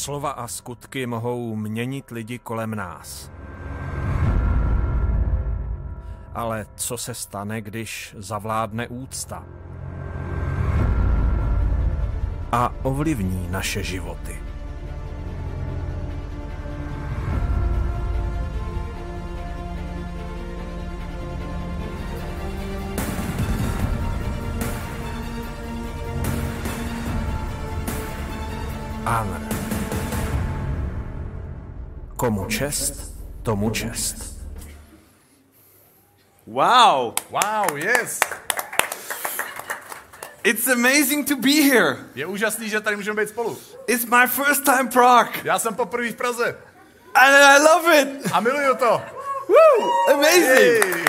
Slova a skutky mohou měnit lidi kolem nás. Ale co se stane, když zavládne úcta? A ovlivní naše životy. Honor. Komu čest, tomu čest. Wow, Wow, yes! it's amazing to be here. Je úžasný, že tady můžeme být spolu. It's my first time Prague, Já jsem poprvé v Praze and I love it. a miluju to. Woo, amazing. Jej.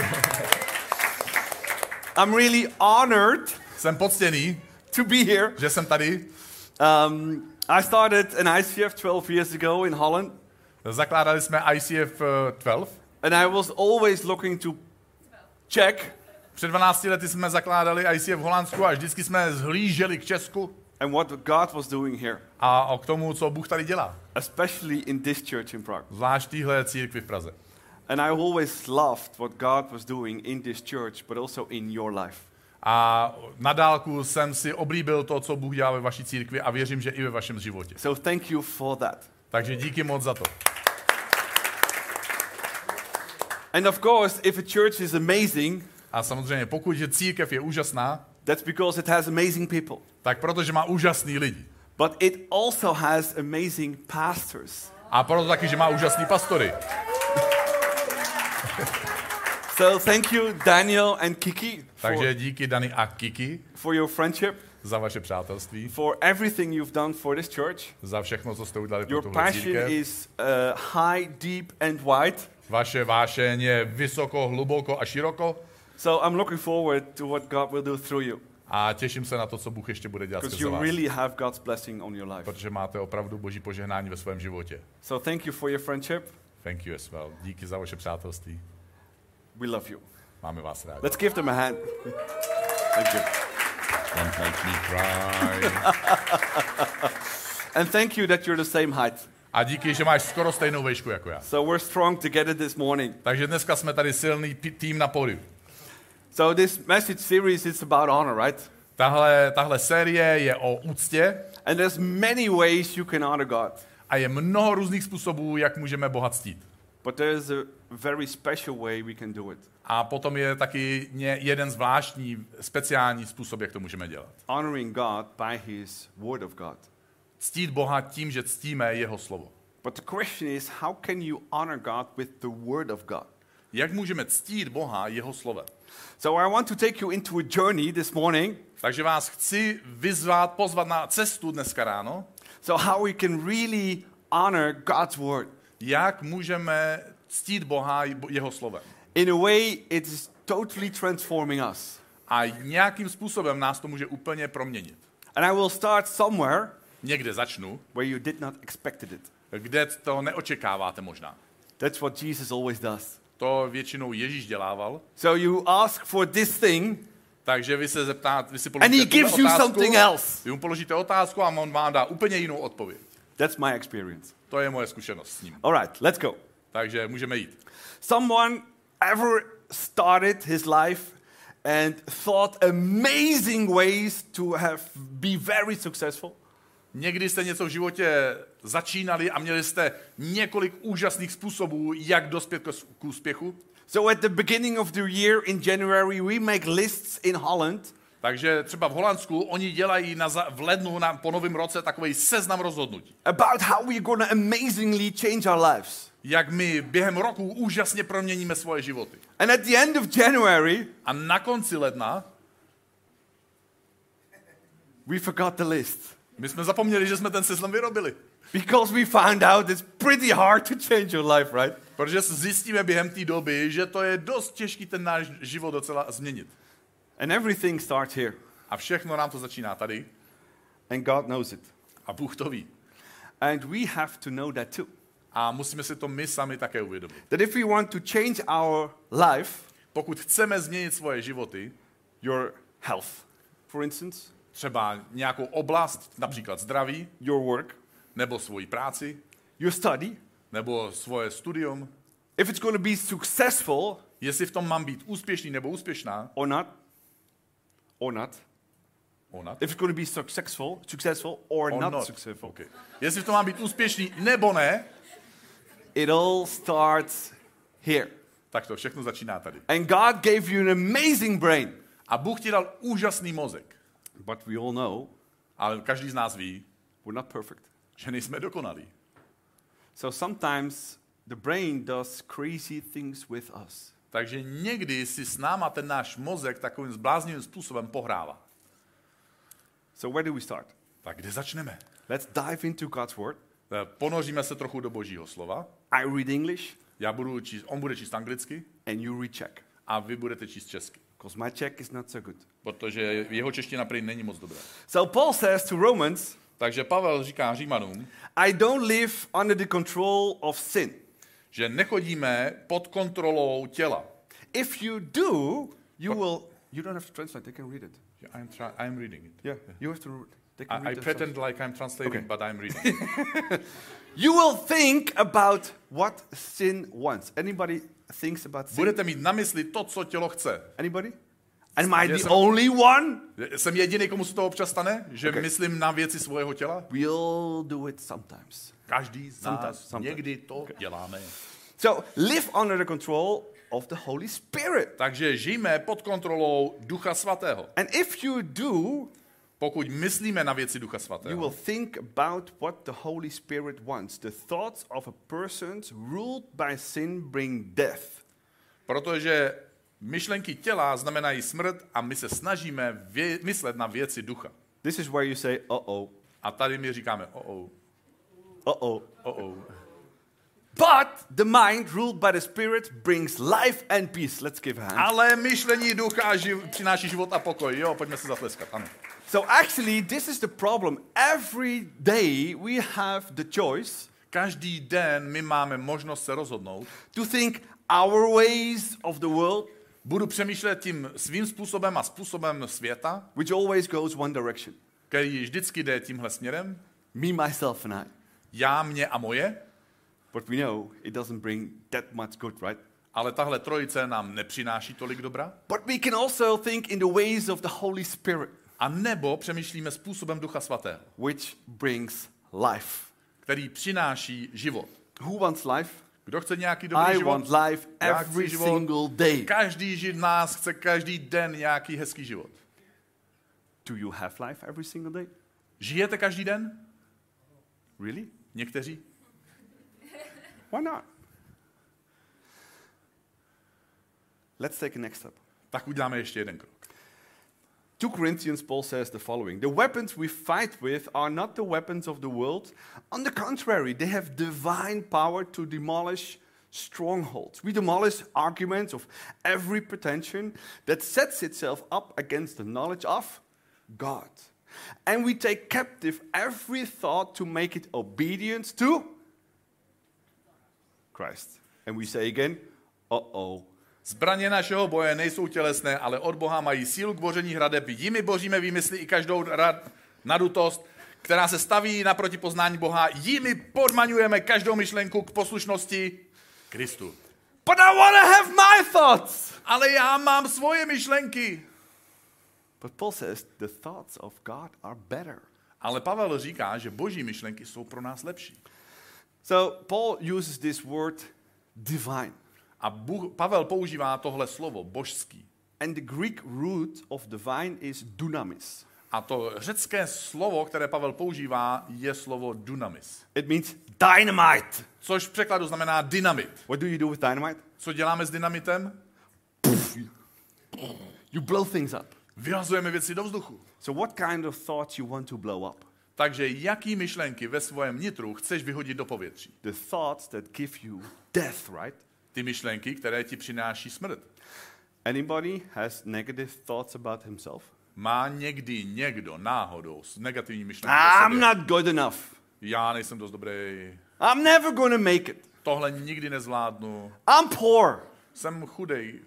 I'm really honored Jsem poctěný, to be here. že jsem tady. Um, I started an ICF 12 years ago in Holland, Zakládali jsme ICF eh, 12. and I was always looking to check Před 12 lety jsme zakládali ICF v Holandsku a vždycky jsme zhlíželi k Česku and what God was doing here, a o k tomu, co Bůh tady dělá. especially in this church in Prague. Zvlášť téhle církvi v Praze. And I always loved what God was doing in this church, but also in your life. A na dálku jsem si oblíbil to, co Bůh dělá ve vaší církvi a věřím, že i ve vašem životě. So thank you for that. Takže díky moc za to. And of course, if a church is amazing, A samozřejmě, pokud je církev je úžasná, that's because it has amazing people. tak protože má úžasný lidi. But it also has amazing pastors. A proto taky, že má úžasný pastory. So thank you, Daniel and Kiki, for, Takže díky Dani a Kiki for your friendship, za vaše přátelství, for everything you've done for this church. za všechno, co jste udělali pro Your tuhle passion církev. is uh, high, deep, and wide. Vaše vášeň je vysoko, hluboko a široko. So I'm looking forward to what God will do through you. A těším se na to, co Bůh ještě bude dělat skrze vás. really have God's blessing on your life. Protože máte opravdu boží požehnání ve svém životě. So thank you for your friendship. Thank you as well. Díky za vaše přátelství. We love you. Máme vás rádi. Let's give them a hand. Thank you. Don't make me cry. And thank you that you're the same height. A díky, že máš skoro stejnou výšku jako já. So we're strong together this morning. Takže dneska jsme tady silný tým na pódiu. So this message series is about honor, right? Tahle, tahle série je o úctě And there's many ways you can honor God. a je mnoho různých způsobů, jak můžeme Boha ctít. But there's a very special way we can do it. A potom je taky jeden zvláštní, speciální způsob, jak to můžeme dělat. Honoring God by his word of God. Ctít Boha tím, že ctíme jeho slovo. But the question is, how can you honor God with the word of God? Jak můžeme ctít Boha jeho slovem? So I want to take you into a journey this morning. Takže vás chci vyzvat, pozvat na cestu dneska ráno, So how we can really honor God's word. Jak můžeme ctít Boha jeho slovem. In a way, it is totally transforming us. A nějakým způsobem nás to může úplně proměnit. And I will start somewhere Někde začnu, where you did not expected it. kde to neočekáváte možná. That's what Jesus always does. To většinou Ježíš dělával, So you ask for this thing, takže vy se zeptáte, vy si and položíte he gives tuhle you otázku, something else. vy mu položíte otázku a on vám dá úplně jinou odpověď. That's my experience. To je moje zkušenost s ním. All right, let's go. Takže můžeme jít. Someone ever started his life and thought amazing ways to have be very successful? Někdy jste něco v životě začínali a měli jste několik úžasných způsobů, jak dospět k úspěchu. So at the beginning of the year in January, we make lists in Holland Takže třeba v Holandsku oni dělají na za, v lednu na, po novém roce takový seznam rozhodnutí. about how we're to amazingly change our lives. Jak my během roku úžasně proměníme svoje životy. And at the end of January, A na konci ledna we forgot the list my jsme zapomněli, že jsme ten seznam vyrobili. because we found out it's pretty hard to change your life, right? Protože zjistíme během té doby, že to je dost těžký ten náš život docela změnit. And everything starts here, A všechno nám to začíná tady and God knows it. a Bůh to ví. And we have to know that too. A musíme si to my sami také uvědomit. That if we want to change our life, Pokud chceme změnit svoje životy, your health, for instance, třeba nějakou oblast, například zdraví, your work, nebo svoji práci, your study, nebo svoje studium, if it's going to be successful jestli v tom mám být úspěšný nebo úspěšná, or not, or not, ona, if it's going to be successful, successful or, or not, not. successful, Okay. Jestli v tom mám být úspěšný nebo ne, it all starts here. tak to všechno začíná tady. And God gave you an amazing brain. A Bůh ti dal úžasný mozek. But we all know Ale každý z nás ví, we're not perfect. že nejsme dokonalí. So sometimes the brain does crazy things with us. Takže někdy si s náma ten náš mozek takovým zbláznivým způsobem pohrává. So where do we start? Tak kde začneme? Let's dive into God's word. Eh, Ponoříme se trochu do božího slova. I read English Já budu číst, on bude číst anglicky and you read Czech. a vy budete číst česky. Because my Czech is not so good. Protože jeho čeština prý není moc dobrá. So Paul says to Romans, Takže Pavel říká Římanům, I don't live under the control of sin. Že nechodíme pod kontrolou těla. If you do, you will. You don't have to translate. They can read it. I'm, try, I'm reading it. Yeah, you have to. They can I, read I pretend like I'm translating, Okay. but I'm reading. You will think about what sin wants. Anybody thinks about sin? Budete mít na mysli to, co tělo chce. Anybody? Am I the sir. only one? Jsem jediný, komu se to občas stane, že Okay. myslím na věci svého těla? We all do it sometimes. Každý z nás sometimes. někdy to děláme. So live under the control of the Holy Spirit. Takže žijeme pod kontrolou Ducha Svatého. And if you do, Pokud myslíme na věci Ducha you Svatého, will think about what the Holy Spirit wants. The thoughts of a person ruled by sin bring death. protože myšlenky těla znamenají smrt a my se snažíme vě- myslet na věci Ducha. This is where you say, uh oh, A tady my říkáme, oh, oh. Oh, oh. But the mind ruled by the Spirit brings life and peace. Let's give a hand. Ale myšlení ducha živ, přináší život a pokoj. Jo, pojďme se zatleskat. Ano. So actually, this is the problem. Every day we have the choice Každý den my máme možnost se rozhodnout. to think our ways of the world, Budu přemýšlet tím svým způsobem a způsobem světa, which always goes one direction. který vždycky jde tímhle směrem. Me, myself, and I. Já, mě a moje. But we know it doesn't bring that much good, right? Ale tahle trojice nám nepřináší tolik dobra. But we can also think in the ways of the Holy Spirit, A nebo přemýšlíme způsobem Ducha Svatého, which brings life. který přináší život. Who wants life? Kdo chce nějaký dobrý I život? want life every život. single day. Každý žid nás chce každý den nějaký hezký život. Do you have life every single day? Žijete každý den? Really? Někteří? Why not? Let's take a next step. Tak uděláme ještě jeden krok. 2 Corinthians, Paul says the following The weapons we fight with are not the weapons of the world. On the contrary, they have divine power to demolish strongholds. We demolish arguments of every pretension that sets itself up against the knowledge of God. And we take captive every thought to make it obedience to Christ. And we say again, uh oh. Zbraně našeho boje nejsou tělesné, ale od Boha mají sílu k boření hradeb. Jimi boříme výmysly i každou rad, nadutost, která se staví naproti poznání Boha. Jimi podmaňujeme každou myšlenku k poslušnosti Kristu. But I want to have my thoughts. Ale já mám svoje myšlenky. But Paul says the thoughts of God are better. Ale Pavel říká, že boží myšlenky jsou pro nás lepší. So Paul uses this word divine. A Bůh, Pavel používá tohle slovo, božský. And the Greek root of divine is dunamis. A to řecké slovo, které Pavel používá, je slovo dunamis. It means dynamite. Což v překladu znamená dynamit. What do you do with dynamite? Co děláme s dynamitem? You blow things up. Vyhazujeme věci do vzduchu. So what kind of thoughts you want to blow up? Takže jaký myšlenky ve svém nitru chceš vyhodit do povětří? The thoughts that give you death, right? Ty myšlenky, které ti přináší smrt. Anybody has negative thoughts about himself? Má někdy někdo náhodou s negativní myšlenky I'm not good enough. Já nejsem dost dobrý. I'm never to make it. Tohle nikdy nezvládnu. I'm poor. Jsem chudej.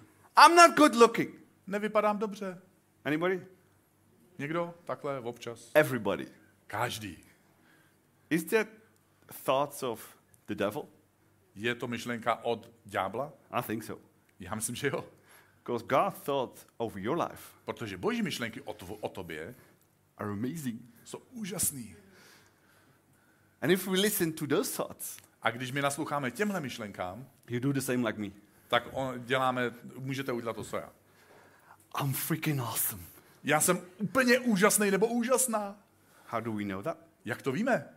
I'm not good looking. Nevypadám dobře. Anybody? Někdo? Takhle, občas. Everybody. Každý. Is that thoughts of the devil? Je to myšlenka od ďábla? I think so. Já myslím, že jo. Because God thought over your life Protože boží myšlenky o, tvo, o tobě are amazing. jsou úžasný. And if we listen to those thoughts, A když my nasloucháme těmhle myšlenkám, you do the same like me. tak on, děláme, můžete udělat to, co já. I'm freaking awesome. Já jsem úplně úžasný nebo úžasná. How do we know that? Jak to víme?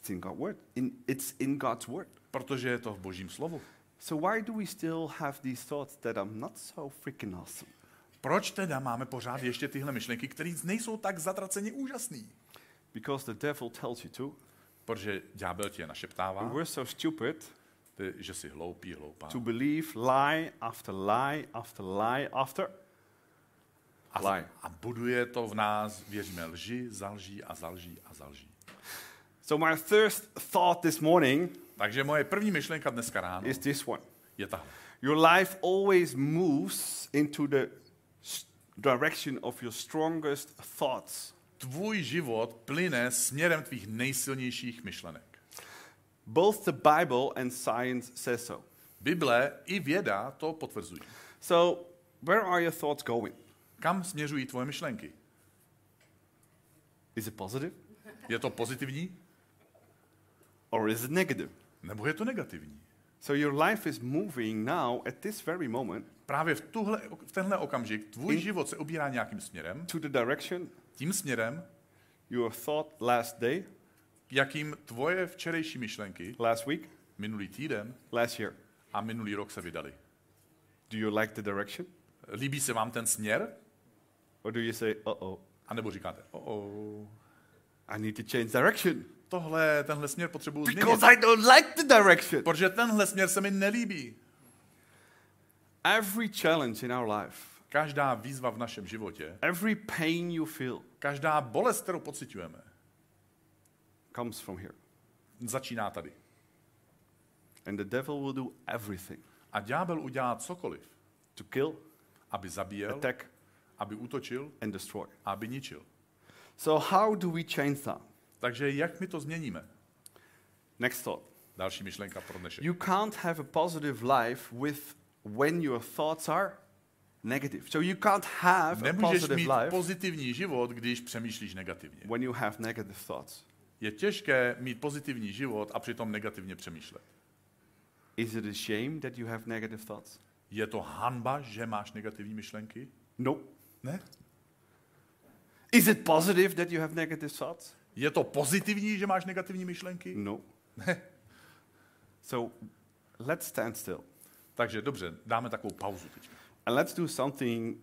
It's in God's word. In, it's in God's word. Protože je to v božím slovu. So why do we still have these thoughts that I'm not so freaking awesome? Proč teda máme pořád ještě tyhle myšlenky, které nejsou tak zatraceně úžasný? Because the devil tells you to. Protože ďábel ti je And našeptává, we're so stupid ty, že jsi hloupý, hloupá. to believe lie after lie after lie after A, lie. a buduje to v nás, věříme, lži, zalží a zalží a zalží. So my first thought this morning Takže moje první myšlenka dneska ráno is this one. je tahle. Your life always moves into the direction of your strongest thoughts. Tvůj život plyne směrem tvých nejsilnějších myšlenek. Both the Bible and science says so. Bible i věda to potvrzují. So, where are your thoughts going? Kam směřují tvoje myšlenky? Is it positive Je to pozitivní or is it negative? nebo je to negativní? So your life is moving now at this very moment Právě v, tuhle, v tenhle okamžik tvůj In- život se ubírá nějakým směrem, to the direction tím směrem, you thought last day, jakým tvoje včerejší myšlenky last week, minulý týden last year. a minulý rok se vydali. Do you like the direction? Líbí se vám ten směr? Or do you say, uh oh, A nebo říkáte, oh, oh, I need to change direction? tohle, tenhle směr potřebuji změnit, Because I don't like the direction. protože tenhle směr se mi nelíbí. Every challenge in our life, Každá výzva v našem životě, every pain you feel každá bolest, kterou pocitujeme, comes from here. začíná tady. And the devil will do everything A ďábel udělá cokoliv, to kill, aby zabíjel, attack, aby útočil and destroy. a aby ničil. So, how do we change that? Takže jak my to změníme? Next thought. Další myšlenka pro dnešek. You can't have a positive life with when your thoughts are negative. So, you can't have a Nemůžeš positive mít life pozitivní život, když přemýšlíš negativně. when you have negative thoughts. Je těžké mít pozitivní život a přitom negativně přemýšlet. Is it a shame that you have negative thoughts? Je to hanba, že máš negativní myšlenky? No. Ne. Is it positive that you have negative thoughts? Je to pozitivní, že máš negativní myšlenky? No. Ne. So, let's stand still Takže dobře, dáme takovou pauzu teď. and let's do something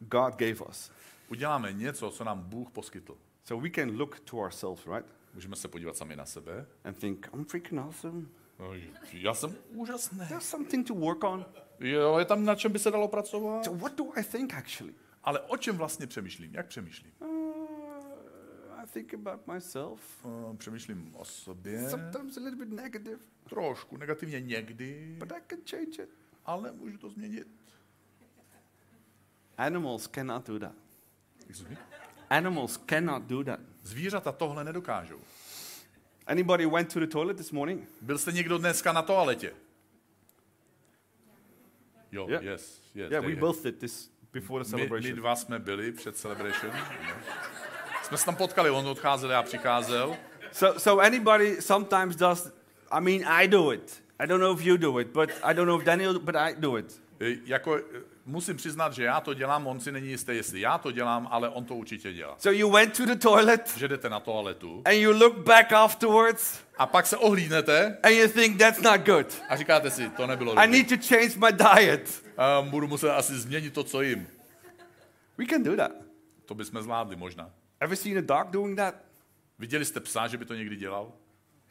God gave us. Uděláme něco, co nám Bůh poskytl. So, we can look to ourselves, right? Můžeme se podívat sami na sebe. And think, I'm freaking awesome. No, Já jsem úžasný. There's something to work on. Jo, je tam na čem by se dalo pracovat. So, what do I think actually? Ale o čem vlastně přemýšlím? Jak přemýšlím? Uh, I think about myself. Uh, Přemýšlím o sobě. Sometimes a little bit negative, Trošku negativně někdy, but I can change it. ale můžu to změnit. Animals cannot do that. Excuse me? Animals cannot do that. Zvířata tohle nedokážou. Anybody went to the toilet this morning? Byl jste někdo dneska na toaletě? Jo, Yeah. yes, yes. Yeah, we they- both did this before the my, my celebration. dva jsme byli před celebration. jsme se tam potkali, on odcházel, já přicházel. So, so anybody sometimes does. I mean, I do it. I don't know if you do it, but I don't know if Daniel, but I do it. E, Jako, e, musím přiznat, že já to dělám, on si není jistý, jestli já to dělám, ale on to určitě dělá. So you went to the toilet Že jdete na toaletu and you look back afterwards a pak se ohlídnete and you think that's not good. a říkáte si, to nebylo I dobré. need to change my diet. A budu muset asi změnit to, co jim. We can do that. To bychom zvládli možná. Ever seen a dog doing that? Viděli jste psa, že by to někdy dělal?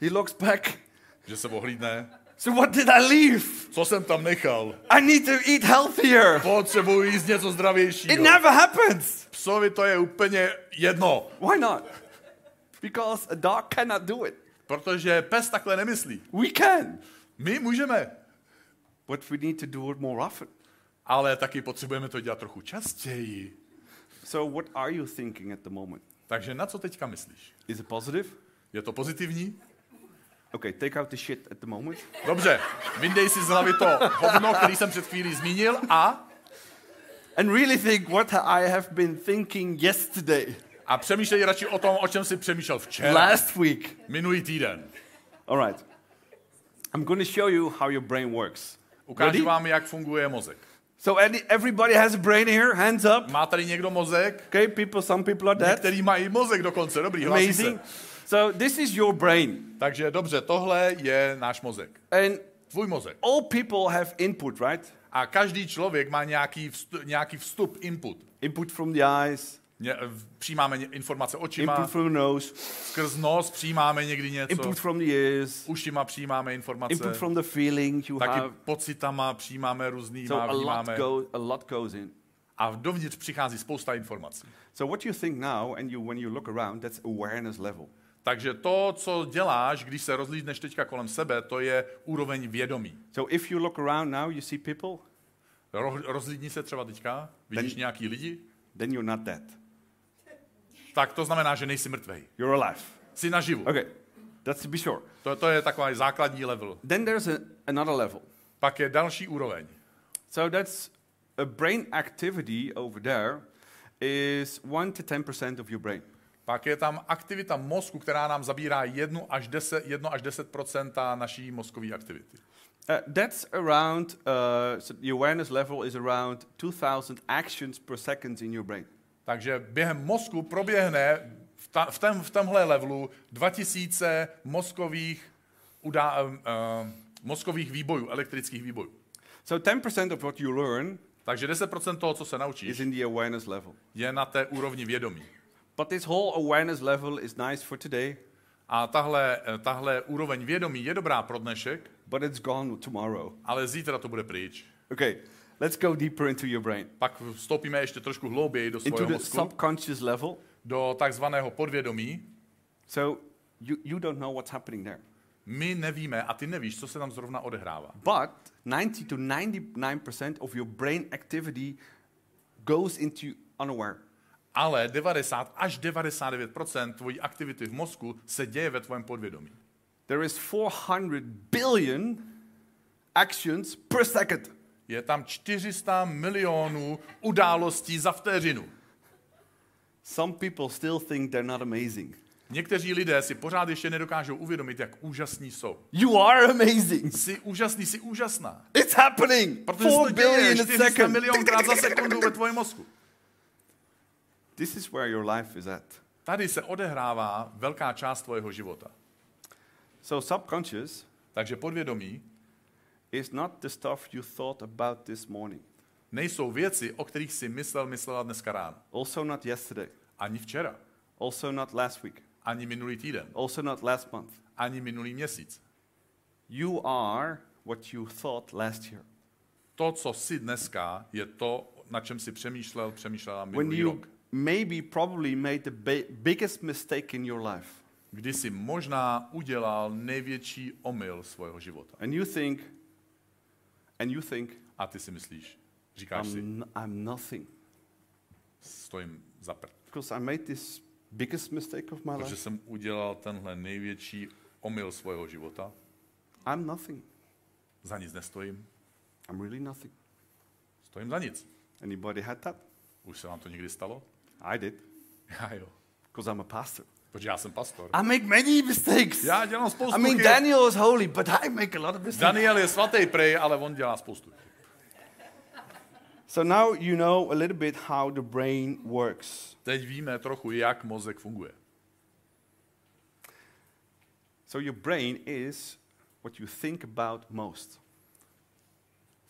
He looks back. Že se ohlídne? So what did I leave? Co jsem tam nechal? I need to eat healthier. Potřebuji jíst něco It zdravějšího. never happens. Psovi to je úplně jedno, Why not? Because a dog cannot do it. protože pes takhle nemyslí. We can. My můžeme, But we need to do it more often. Ale taky potřebujeme to dělat trochu častěji. So what are you thinking at the moment? Takže na co teďka myslíš? Is it positive? Je to pozitivní? Okay, take out the shit at the moment. Dobře, vyndej si z hlavy to hovno, který jsem před chvílí zmínil a, And really think what I have been thinking yesterday, a přemýšlej radši o tom, o čem jsi přemýšlel včera, last week. minulý týden. All right. I'm going to show you how your brain works. Ukážu Ready? vám, jak funguje mozek. So everybody has a brain here. Hands up. Má tady někdo mozek? Okay, people. Some people are dead. Který mají mozek dokonce, dobrý, Amazing. So this is your brain, Takže dobře, tohle je náš mozek. and Tvůj mozek. all people have input, right? A každý člověk má nějaký vstup, nějaký vstup input. Input from the eyes, přijímáme informace očima, input from nose, skrz nos přijímáme někdy něco, input from the ears, ušima přijímáme informace, input from the feeling you taky have. pocitama přijímáme různýma, So a lot, go, a lot goes in. a dovnitř přichází spousta informací. So what you think now, and you when you look around, that's awareness level. Takže to, co děláš, když se rozlídneš teďka kolem sebe, to je úroveň vědomí. So if you look around now, you see people, Ro- rozlídni se třeba teďka, vidíš Ten- nějaký lidi, then you're not dead. Tak to znamená, že nejsi mrtvej. You're alive. Jsi naživu. Okay, that's to be sure. To, to je takový základní level. Then there's a, another level. Pak je další úroveň. So that's a brain activity over there is 1 to 10% of your brain. Pak je tam aktivita mozku, která nám zabírá 1 až 10, 1 až 10% naší mozkové aktivity. Uh, that's around, uh, so the awareness level is around 2000 actions per second in your brain. Takže během mozku proběhne v, ta, v, tém, v tomhle levelu 2000 mozkových, udá, uh, uh, mozkových výbojů, elektrických výbojů. So 10% of what you learn Takže 10% toho, co se is naučíš, in the awareness level. je na té úrovni vědomí. But this whole awareness level is nice for today, A tahle, tahle úroveň vědomí je dobrá pro dnešek, but it's gone tomorrow. ale zítra to bude pryč. Okay, let's go deeper into your brain. Pak vstoupíme ještě trošku hlouběji do Into svého the mozku, subconscious level. do takzvaného podvědomí. So you, you don't know what's happening there. My nevíme a ty nevíš, co se tam zrovna odehrává. But 90 to 99% of your brain activity goes into unaware. Ale 90 až 99 tvojí aktivity v mozku se děje ve tvém podvědomí. There is 400 billion actions per second. Je tam 400 milionů událostí za vteřinu. Some people still think they're not amazing. Někteří lidé si pořád ještě nedokážou uvědomit, jak úžasní jsou. You are amazing. Jsi úžasný, jsi úžasná. It's happening. Protože se 4 to billion a 400 second. milionkrát za sekundu ve tvém mozku. This is where your life is at. Tady se odehrává velká část tvojeho života. So subconscious Takže podvědomí is not the stuff you thought about this morning. nejsou věci, o kterých si myslel, myslela dneska ráno. Also not yesterday. Ani včera, Also not last week. ani minulý týden, Also not last month. ani minulý měsíc. You are what you thought last year. To, co jsi dneska, je to, na čem si přemýšlel, přemýšlela When minulý you rok. maybe probably made the bi- biggest mistake in your life. Kdy jsi možná udělal největší omyl svého života. And you think, and you think, A ty si myslíš, říkáš si, I'm, I'm nothing. stojím za prd. Because I made this biggest mistake of my Protože life. jsem udělal tenhle největší omyl svého života. I'm nothing. Za nic nestojím. I'm really nothing. Stojím za nic. Anybody had that? Už se vám to někdy stalo? I did. Já jo. Because I'm a pastor. Protože já jsem pastor. I make many mistakes. Já dělám spoustu I mean, chyb. Daniel is holy, but I make a lot of mistakes. Daniel je svatý prej, ale on dělá spoustu chyb. So now you know a little bit how the brain works. Teď víme trochu, jak mozek funguje. So your brain is what you think about most.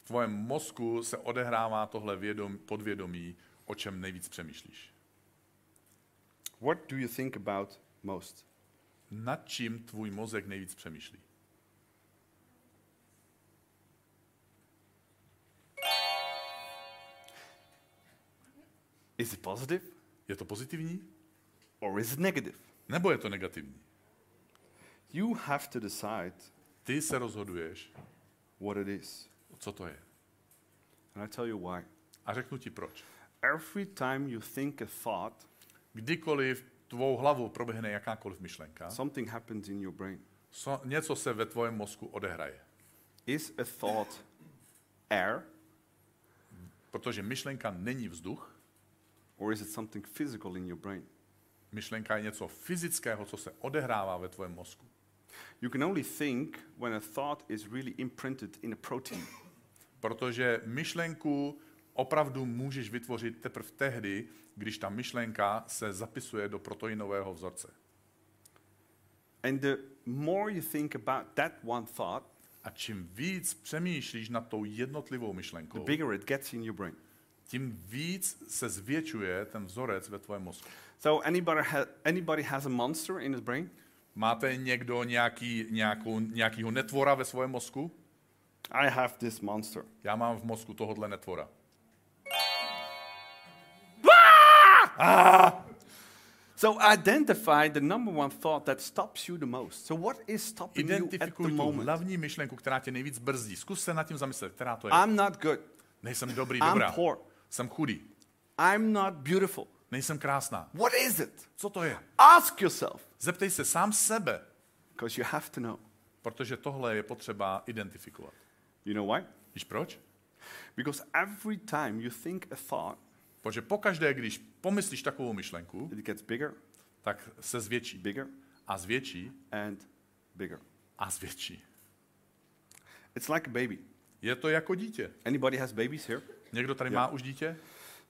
V tvém mozku se odehrává tohle vědom, podvědomí, o čem nejvíc přemýšlíš. What do you think about most? Nad čím tvůj mozek nejvíc přemýšlí? Is it positive Je to pozitivní? or is it negative? Nebo je to negativní? You have to decide Ty se rozhoduješ, what it is. co to je. And I tell you why. A řeknu ti proč. Every time you think a thought, Kdykoliv tvou hlavu proběhne jakákoliv myšlenka, something happens in your brain. so, něco se ve tvém mozku odehraje. Is a thought air Protože myšlenka není vzduch, or is it something physical in your brain? myšlenka je něco fyzického, co se odehrává ve tvém mozku. You can only think when a thought is really imprinted in a protein. Protože myšlenku opravdu můžeš vytvořit teprve tehdy, když ta myšlenka se zapisuje do proteinového vzorce. And the more you think about that one thought, A čím víc přemýšlíš nad tou jednotlivou the myšlenkou, bigger it gets in your brain. tím víc se zvětšuje ten vzorec ve tvém mozku. So anybody, ha- anybody has a monster in his brain? Máte někdo nějaký, nějakou, nějakýho netvora ve svém mozku? I have this monster. Já mám v mozku tohohle netvora. So identify the number one thought that stops you the most. So what is stopping you at Identifikuj the moment? hlavní myšlenku, která tě nejvíc brzdí. Zkus se nad tím zamyslet, která to je. I'm not good. Nejsem dobrý, I'm dobrá. poor. Jsem chudý. I'm not beautiful. Nejsem krásná. What is it? Co to je? Ask yourself, Zeptej se sám sebe, because you have to know. protože tohle je potřeba identifikovat. You know why? Víš proč? Because every time you think a thought, Protože pokaždé, když pomyslíš takovou myšlenku, it gets bigger, tak se zvětší. bigger, A zvětší and bigger. a zvětší. It's like a baby. Je to jako dítě. Anybody has babies here? Někdo tady má už dítě?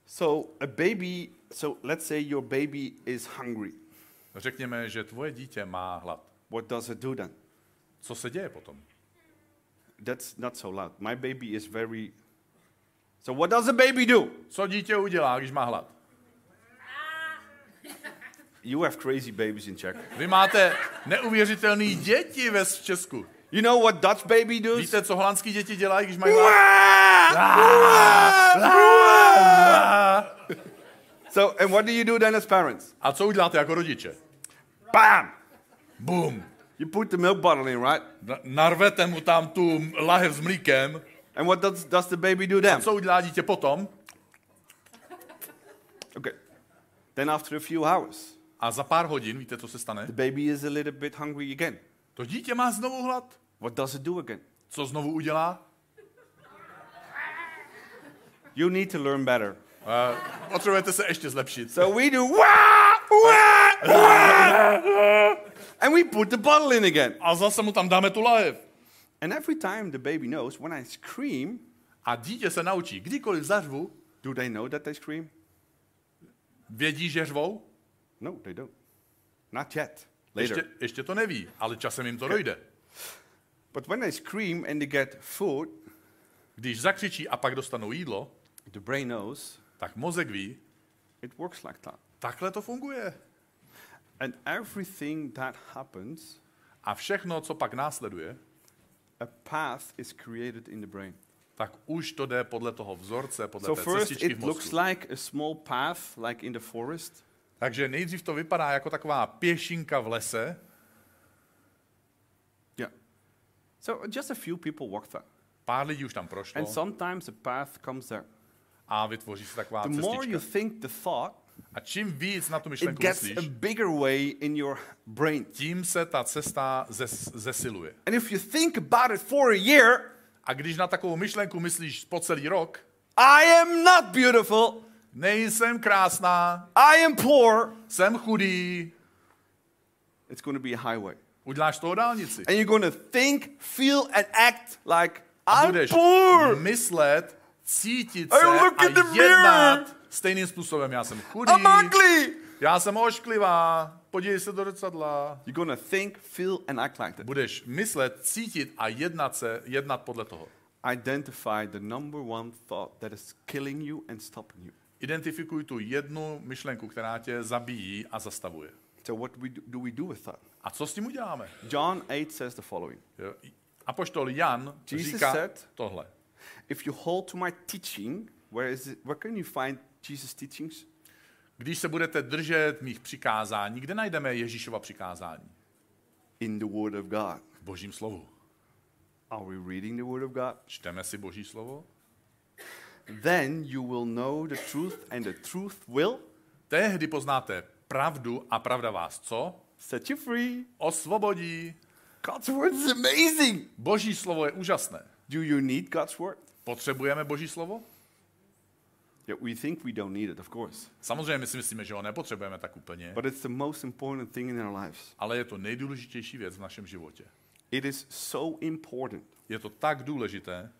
So a baby, so let's say your baby is hungry. Řekněme, že tvoje dítě má hlad. What does it do then? Co se děje potom? That's not so loud. My baby is very. So what does a baby do? Co dítě udělá, když má hlad? You have crazy babies in Czech. Vy máte neuvěřitelný děti ve Česku. You know what Dutch baby does? Víte, co holandský děti dělají, když mají hlad? So, and what do you do then as parents? A co uděláte jako rodiče? Bam! Bum! You put the milk bottle in, right? Na- Narvete mu tam tu lahev s mlíkem. And what does, does the baby do then? Co udělá dítě potom? Okay. Then after a few hours, A za pár hodin, víte, co se stane? the baby is a little bit hungry again. To dítě má znovu hlad. What does it do again? Co znovu udělá? You need to learn better. Uh, potřebujete se ještě zlepšit. So we do wah, wah, wah, and we put the bottle in again. A zase mu tam dáme tu lahev. And every time the baby knows when I scream, A dítě se naučí, kdykoliv zařvu, do they know that they scream? vědí, že řvou? No, they don't. Not yet. Later. Ještě, ještě to neví, ale časem jim to dojde. But when they scream and they get food, Když zakřičí a pak dostanou jídlo, the brain knows tak mozek ví, it works like that. takhle to funguje. And everything that happens, A všechno, co pak následuje, a path is created in the brain. tak už to jde podle toho vzorce, podle So té first cestičky v it looks mozku. like a small path, like in the forest. Takže nejdřív to vypadá jako taková pěšinka v lese, Yeah. So just a few people walk there. pár lidí už tam prošlo And sometimes a path comes there. a vytvoří se taková The more you cestička. think the thought, A čím víc na tu it myšlenku gets myslíš, a bigger way in your brain. tím se ta cesta zes, zesiluje. And if you think about it for a year, A když na takovou myšlenku myslíš po celý rok, I am not beautiful, nejsem krásná, I am poor, jsem chudý, it's going to be a highway. uděláš toho dálnici. And you're going to think, feel, and act like I'm poor. myslet, cítit I se look a in the jednat mirror. Stejným způsobem. Já jsem chudý, I'm ugly. já jsem ošklivá, podívej se do zrcadla. You're going to think, feel, and act like that. Budeš myslet, cítit a jednat se, jednat podle toho. Identify the number one thought that is killing you and stopping you. Identifikuj tu jednu myšlenku, která tě zabíjí a zastavuje. So what we do, do we do with that? A co s tím uděláme? John 8 says the following. Jo? Apoštol Jan Jesus říká said- tohle. If you hold to my teaching, where is it, where can you find Jesus' teachings? Když se budete držet mých přikázání, kde najdeme Ježíšova přikázání? In the Word of God. V Božím slovu. Are we reading the Word of God? Čteme si Boží slovo? Then you will know the truth, and the truth will Tehdy poznáte pravdu a pravda vás co? Set you free. Osvobodí. God's word is amazing. Boží slovo je úžasné. Do you need God's word? Potřebujeme Boží slovo? Yeah, we think we don't need it, of course. Samozřejmě my si myslíme, že ho nepotřebujeme tak úplně, But it's the most important thing in our lives. ale je to nejdůležitější věc v našem životě. It is so important Je to tak důležité,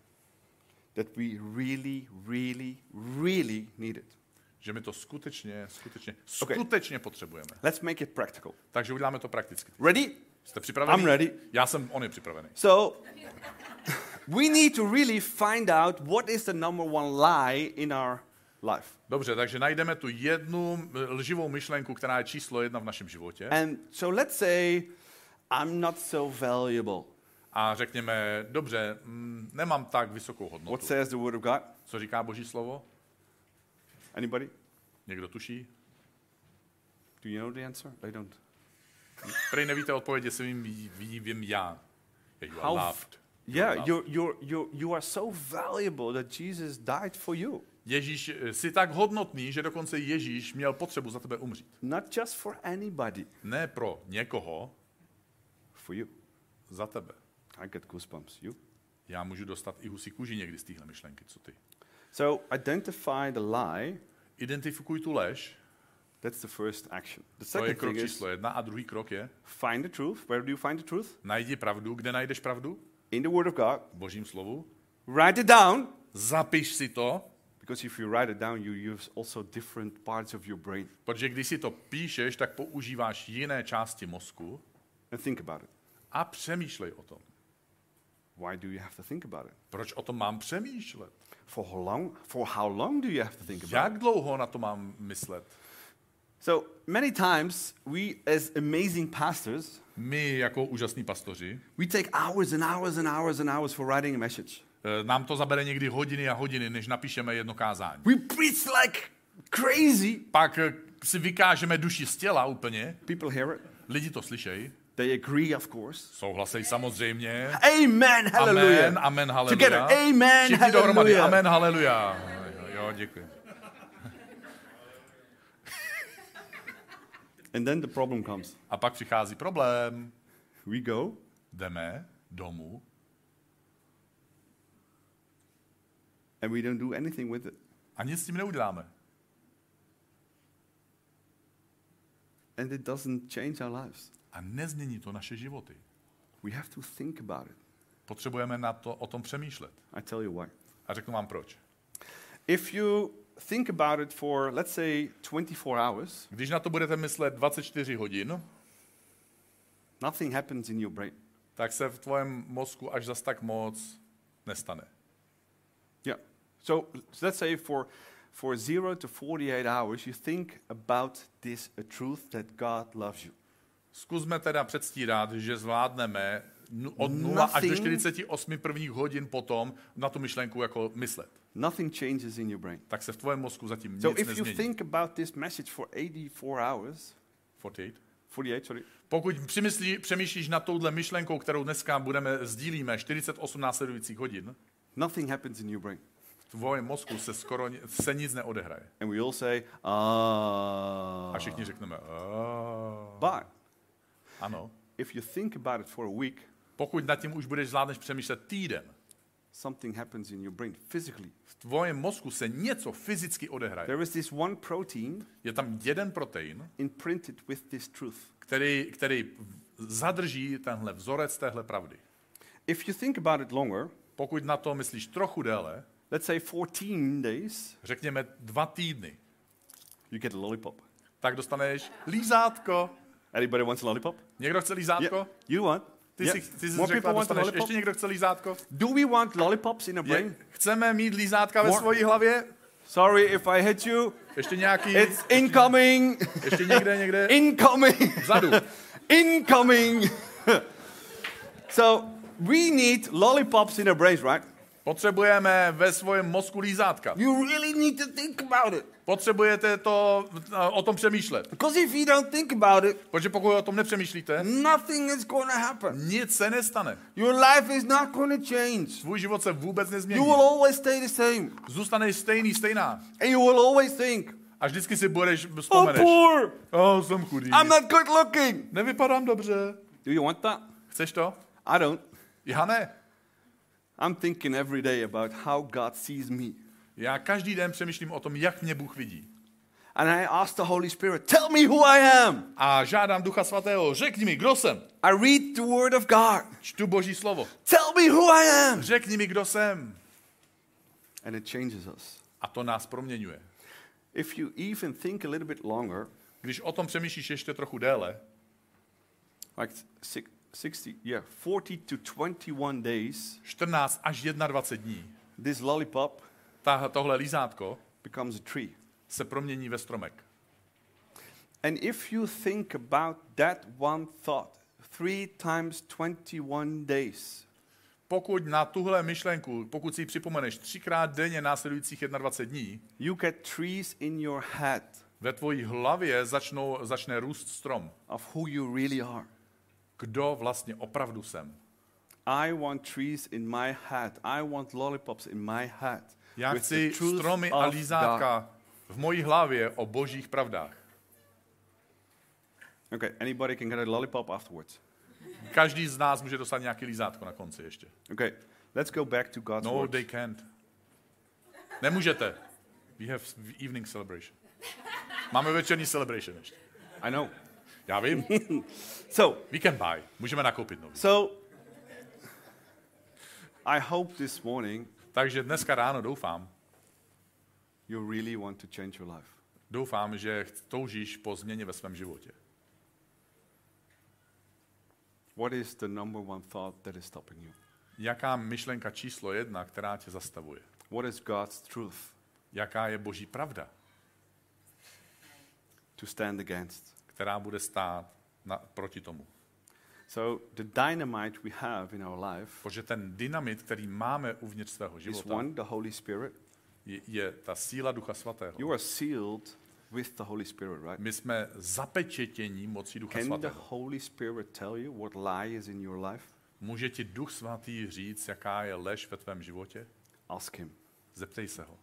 that we really, really, really need it. že my to skutečně, skutečně, Okay. skutečně potřebujeme. Let's make it practical. Takže uděláme to prakticky. Ready? Jste připraveni? I'm ready. Já jsem, on je připravený. So, we need to really find out what is the number one lie in our life. Dobře, takže najdeme tu jednu eh, lživou myšlenku, která je číslo jedna v našem životě. And so let's say I'm not so valuable. A řekněme, dobře, mm, nemám tak vysokou What hodnotu. says the word of God? Co říká Boží slovo? Anybody? Někdo tuší? Do you know the answer? I don't. Prej nevíte odpověď, jestli vím, ví, ví, vím já. Yeah, you are loved. Yeah, you're, you're, you're, you are so valuable that Jesus died for you. Ježíš, eh, jsi tak hodnotný, že dokonce Ježíš měl potřebu za tebe umřít. Not just for anybody, Ne pro někoho, for you. za tebe. I get goosebumps. You? Já můžu dostat i husí kůži někdy z téhle myšlenky, co ty. So identify the lie. Identifikuj tu lež, That's the first action. The to je second krok thing číslo jedna. A druhý krok je, find the truth. Where do you find the truth? najdi pravdu. Kde najdeš pravdu? In the Word of God. Božím slovu. Write it down. Zapiš si to, Because if you write it down, you use also different parts of your brain. protože když si to píšeš, tak používáš jiné části mozku And think about it. a přemýšlej o tom. Why do you have to think about it? Proč o tom mám přemýšlet? For how long? For how long do you have to think about Jak it? dlouho na to mám myslet? So many times we, as amazing pastors, My jako úžasní pastoři, we take hours and hours and hours and hours for writing a message. Eh, nám to zabere někdy hodiny a hodiny, než napíšeme jedno kázání. We preach like crazy. Pak eh, si vykážeme duši z těla úplně, People hear it. lidi to slyšejí, They agree, of course. souhlasej samozřejmě. Amen. Hallelujah. Amen, amen, haleluja. Together. Amen. Všichni dohromady, hallelujah. amen, haleluja. Jo, jo, děkuji. And then the problem comes. A pak přichází problém. We go, Jdeme domů and we don't do anything with it. a nic s tím neuděláme. And it doesn't change our lives. A nezmění to naše životy. We have to think about it. Potřebujeme na to, o tom přemýšlet. I tell you why. A řeknu vám proč. If you think about it for, let's say, 24 hours, Když na to budete myslet 24 hodin, nothing happens in your brain. tak se v tvém mozku až zas tak moc nestane. Yeah. So let's say for, for zero to 48 hours, you think about this a truth that God loves you. Zkusme teda předstírat, že zvládneme od 0 až do Nothing- 48 prvních hodin potom na tu myšlenku jako myslet. Nothing changes in your brain. Tak se v tvém mozku zatím So nic if you nezmění. think about this message for 84 hours, 48. 48, sorry, Pokud přemýšlí, přemýšlíš nad touhle myšlenkou, kterou dneska budeme sdílíme 48 následujících hodin, nothing happens in your brain. v tvém mozku se skoro se nic neodehraje. And we all say, ah. A všichni řekneme, "Ah." But ano. if you think about it for a week, Pokud nad tím už budeš zvládneš přemýšlet týden, something happens in your brain physically. v tvojem mozku se něco fyzicky odehraje. There is this one protein Je tam jeden protein, imprinted with this truth. který, který zadrží tenhle vzorec téhle pravdy. If you think about it longer, Pokud na to myslíš trochu déle, let's say 14 days, řekněme dva týdny, you get a lollipop. tak dostaneš lízátko. Anybody wants a lollipop? Někdo chce lízátko? Yeah. You want? Ty Yeah. jsi, ty jsi More řekla, people want a dostaneš. lollipop? Ještě někdo chce lízátko? Do we want lollipops in a brain? Je, chceme mít lízátka ve More- svojí hlavě? Sorry if I hit you. Ještě nějaký? It's incoming. Ještě někde, někde? incoming. Vzadu. incoming. so we need lollipops in our brains, right? Potřebujeme ve svém mozku lízátka. You really need to think about it. Potřebujete to, eh, o tom přemýšlet. Because if you don't think about it, Protože pokud o tom nepřemýšlíte, nothing is going to happen. nic se nestane. Your life is not going to change. Tvůj život se vůbec You nezmění. will always stay the same. Zůstaneš stejný, stejná. And you will always think, A vždycky si budeš, Oh, vzpomeneš. poor! Oh, jsem chudý. I'm not good looking. Nevypadám dobře. Do you want that? Chceš to? I don't. Já ne. I'm thinking every day about how God sees me. Já každý den přemýšlím o tom, jak mě Bůh vidí. And I ask the Holy Spirit, tell me who I am. A žádám Ducha Svatého, řekni mi, kdo jsem. I read the Word of God. Čtu Boží slovo. Tell me who I am. Řekni mi, kdo jsem. And it changes us. A to nás proměňuje. If you even think a little bit longer, Když o tom přemýšlíš ještě trochu déle, like six, 60, yeah, 40 to 21 days, 14 až 21 dní, this lollipop ta, tohle lízátko becomes a tree. se promění ve stromek. And if you think about that one thought three times 21 days, Pokud na tuhle myšlenku, pokud si ji připomeneš třikrát denně následujících 21 dní, you get trees in your head ve tvojí hlavě začnou, začne růst strom. of who you really are. Kdo vlastně opravdu jsem? I want trees in my head. I want lollipops in my head. Já chci stromy a lízátka v mojí hlavě o božích pravdách. Okay, anybody can get a lollipop afterwards. Každý z nás může dostat nějaký lízátko na konci ještě. Okay, let's go back to God's No, word. they can't. Nemůžete. We have evening celebration. Máme večerní celebration ještě. I know. Já vím. So, We can buy. Můžeme nakoupit nový. so I hope this morning Takže dneska ráno doufám, you really want to change your life. doufám, že toužíš po změně ve svém životě. What is the number one thought that is stopping you? Jaká myšlenka číslo jedna, která tě zastavuje? What is God's truth Jaká je boží pravda, to stand against? Která bude stát na, proti tomu? So, the dynamite we have in our life Protože ten dynamit, který máme uvnitř svého is života, one, the Holy Spirit. je, je ta síla Ducha Svatého. You are sealed with the Holy Spirit, right? My jsme zapečetění mocí Ducha Can the Svatého. Holy Spirit tell you what lie is in your life? Může ti Duch Svatý říct, jaká je lež ve tvém životě? Ask Him. Zeptej se ho.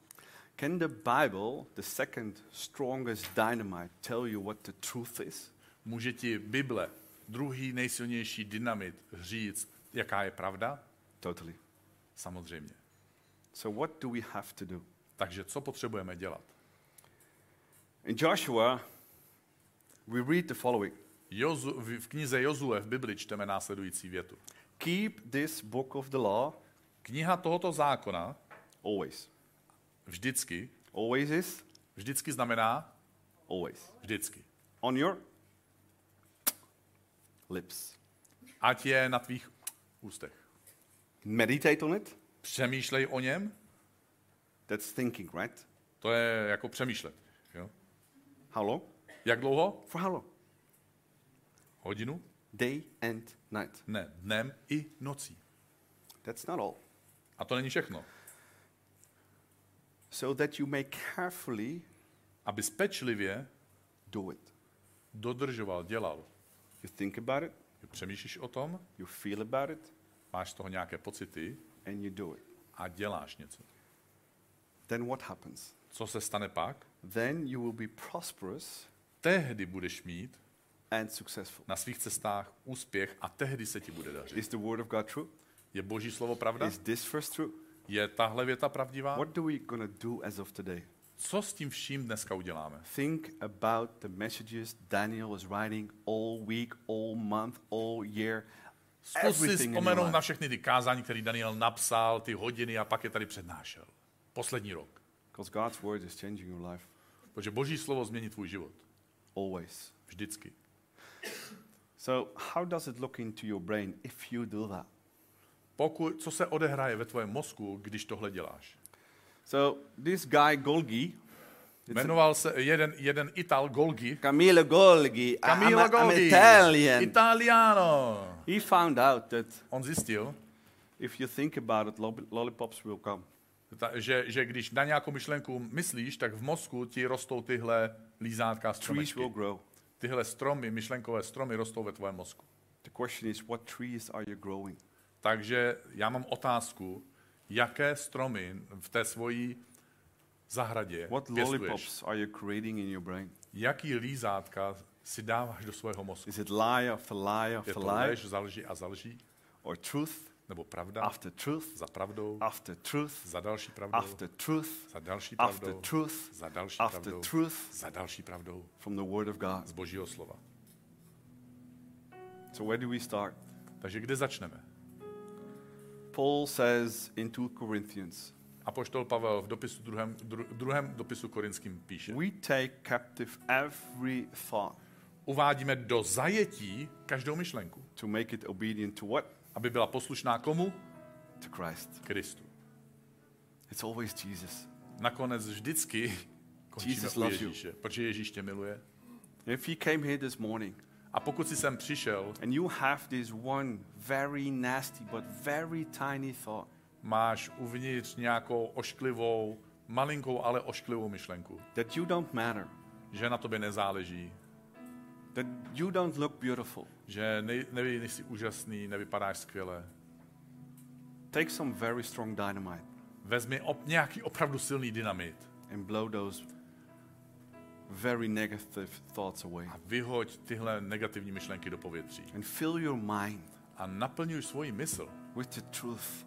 Can the Bible, the second strongest dynamite, tell you what the truth is? Může ti Bible, druhý nejsilnější dynamit, říct, jaká je pravda? Totally. Samozřejmě. So, what do we have to do? Takže co potřebujeme dělat? In Joshua, we read the following Jozu, v knize Jozue v Bibli čteme následující větu. Keep this book of the law Kniha tohoto zákona always. Vždycky, Always is vždycky znamená always. vždycky. On your lips. Ať je na tvých ústech. Meditate on it. Přemýšlej o něm, That's thinking, right? to je jako přemýšlet. Jo? How long? Jak dlouho? For how long? Hodinu? Day and night. Ne, dnem i nocí. That's not all. A to není všechno. So that you may carefully Aby pečlivě do it. dodržoval, dělal. You think about it, Přemýšlíš o tom, you feel about it, máš z toho nějaké pocity and you do it. a děláš něco. Then what happens? Co se stane pak? Then you will be prosperous Tehdy budeš mít and successful. na svých cestách úspěch a tehdy se ti bude dařit. Is the word of God true? Je Boží slovo pravda? Is this verse true? Je tahle věta pravdivá? What do we gonna do as of today? Co s tím vším dneska uděláme? Think about the messages Daniel was writing all week, all month, all year. Zkus si vzpomenout na všechny ty kázání, které Daniel napsal, ty hodiny a pak je tady přednášel. Poslední rok. Because God's word is changing your life Protože Boží slovo změní tvůj život. always. Vždycky. So, how does it look into your brain if you do that? Pokud, co se odehraje ve tvém mozku, když tohle děláš? So, this guy Golgi, Jmenoval se jeden, jeden Ital Golgi. Camilo Golgi, Camilo I'm, a, I'm Golgi. Italian. Italiano. he found out that On zjistil, if you think about it, lollipops will come. ta, že, že když na nějakou myšlenku myslíš, tak v mozku ti rostou tyhle lízátka stromečky. will grow. Tyhle stromy, myšlenkové stromy rostou ve tvém mozku. The question is, what trees are you growing? Takže já mám otázku, jaké stromy v té svojí zahradě What pěstuješ? lollipops are you creating in your brain? Jaký lízátka si dáváš do svého mozku? Is it lie after lie Je after to lie? lež, zalží a zalží? Or truth Nebo pravda after truth za pravdou, after truth za další pravdou, after truth za další after pravdou, truth za další after pravdou, truth za další pravdou from the Word of God? z Božího slova. So, where do we start? Takže kde začneme? Paul says in 2 Corinthians, Apoštol Pavel v dopisu druhém, dru, druhém dopisu korinským píše. we take captive every thought Uvádíme do zajetí každou myšlenku, to make it obedient to what? aby byla poslušná komu? To Christ. Kristu. It's always Jesus. Nakonec vždycky končíme Jesus u loves you. Ježíše, protože Ježíš tě miluje. If you came here this morning A pokud jsi sem přišel, and you have this one very nasty but very tiny thought, máš uvnitř nějakou ošklivou, malinkou, ale ošklivou myšlenku, that you don't matter, že na tobě nezáleží, that you don't look beautiful, že ne, neví, nejsi úžasný, nevypadáš skvěle. take some very strong dynamite Vezmi op, nějaký opravdu silný dynamit and blow those very negative thoughts away. a vyhoď tyhle negativní myšlenky do povětří. And fill your mind A naplňuj svoji mysl with the truth,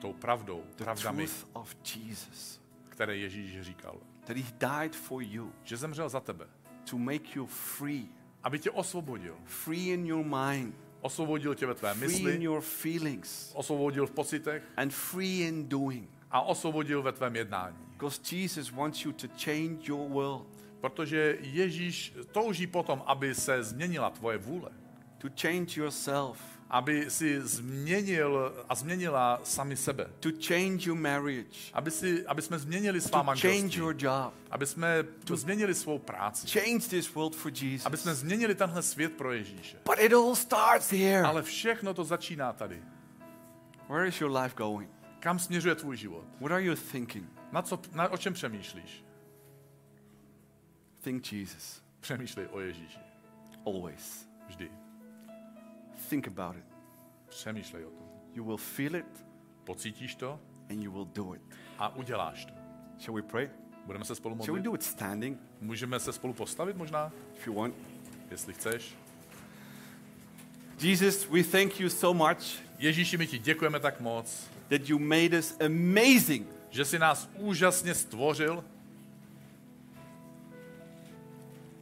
tou pravdou, the pravdami, truth of Jesus. které Ježíš říkal. That he died for you Že zemřel za tebe, to make you free, aby tě osvobodil. free in your mind, Osvobodil tě ve tvé free in mysli, your feelings, osvobodil v pocitech and free in doing. a osvobodil ve tvém jednání. Because Jesus wants you to change your world, Protože Ježíš touží potom, aby se změnila tvoje vůle. to change yourself, Aby si změnil a změnila sami sebe. to change your marriage, Aby, si, aby jsme změnili svá to change manželství. your job, Aby jsme tu změnili svou práci. change this world for Jesus. Aby jsme změnili tenhle svět pro Ježíše. But it all starts here. Ale všechno to začíná tady. Where is your life going? Kam směřuje tvůj život? What are you thinking? Na co, na, o čem přemýšlíš? Think Jesus. Přemýšlej o Ježíši. Always. Vždy. Think about it. Přemýšlej o tom. You will feel it Pocítíš to and you will do it. a uděláš to. Shall we pray? Budeme se spolu Shall we modlit? do it standing Můžeme se spolu postavit možná, if you want? jestli chceš. Jesus, we thank you so much Ježíši, my ti děkujeme tak moc, that you made us amazing. že jsi nás úžasně stvořil.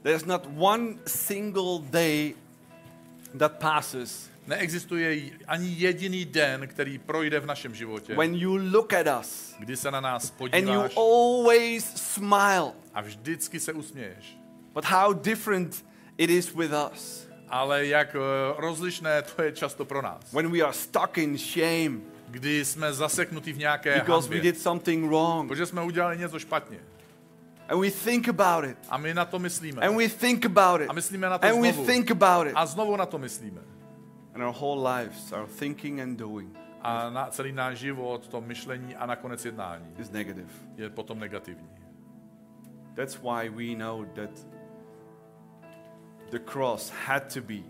There's not one single day that passes Neexistuje ani jediný den, který projde v našem životě, when you look at us kdy se na nás and you podíváš always smile. a vždycky se usměješ. But how different it is with us Ale jak eh, rozlišné to je často pro nás. when we are stuck in shame Kdy jsme zaseknutí v nějaké because we hanbě, did something wrong. protože jsme udělali něco špatně. And we think about it. A my na to myslíme. And we think about it. A myslíme na to And we znovu. think about it. A znovu na to myslíme. And our whole lives, our thinking and doing A na celý náš život, to myšlení a nakonec jednání is negative. je potom negativní. That's why we know that the cross had to be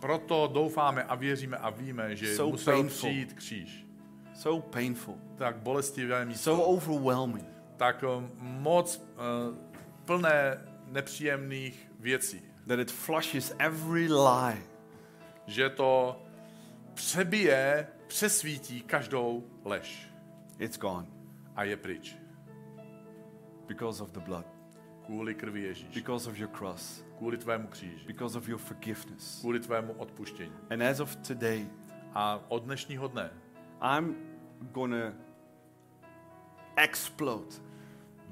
Proto doufáme a věříme a víme, že So musel painful. přijít kříž. so painful, Tak bolestivé místo, so overwhelming, tak um, moc uh, plné nepříjemných věcí, that it flushes every lie. Že to přebije, přesvítí každou lež. It's gone. A je pryč. because of the blood, Kvůli krvi Ježíš, because of your cross, kvůli tvému kříži, because of your forgiveness. kvůli tvému odpuštění. And as of today, A od dnešního dne I'm gonna explode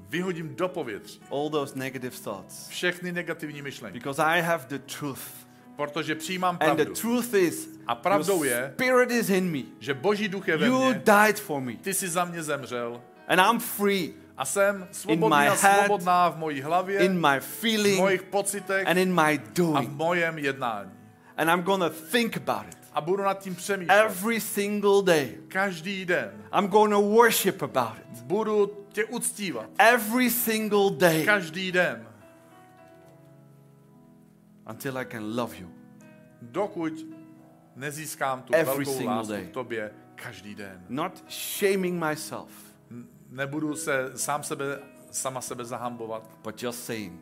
vyhodím do povětří all those negative thoughts všechny negativní myšlenky, because I have the truth. protože přijímám And the pravdu, truth is, A pravdou je- spirit is in me. že Boží duch je ve You mně, died for me, ty jsi za mě zemřel and I'm free a jsem svobodný my a head, svobodná v mojí hlavě, in my v feeling mojich pocitech and in my a v doing. mojem jednání. And I'm gonna think about it A budu nad tím přemýšlet every single day. každý den. I'm gonna worship about it Budu tě uctívat every single day každý den, until I can love you dokud nezískám tu Every velkou lásku day. k tobě každý den. not shaming myself, nebudu se sám sebe, sama sebe zahambovat, but just saying,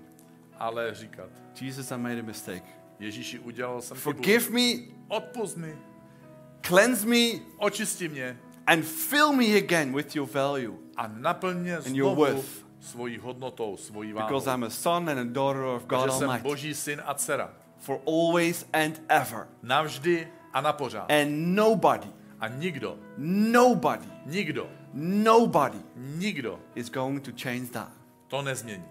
ale říkat, Jesus, I made a mistake. Ježíši, udělal jsem chybu. Forgive me, Odpust mi, cleanse me, očisti mě and fill me again with your value. A naplň your znovu worth. svojí hodnotou, svojí Because váhou. I'm a son and a daughter of God Protože jsem Almighty. boží syn a dcera. For always and ever. Navždy a na pořád. And nobody, A nikdo, nobody, nikdo, nobody nikdo is going to change that. to nezmění.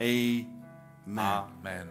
Amen. Amen.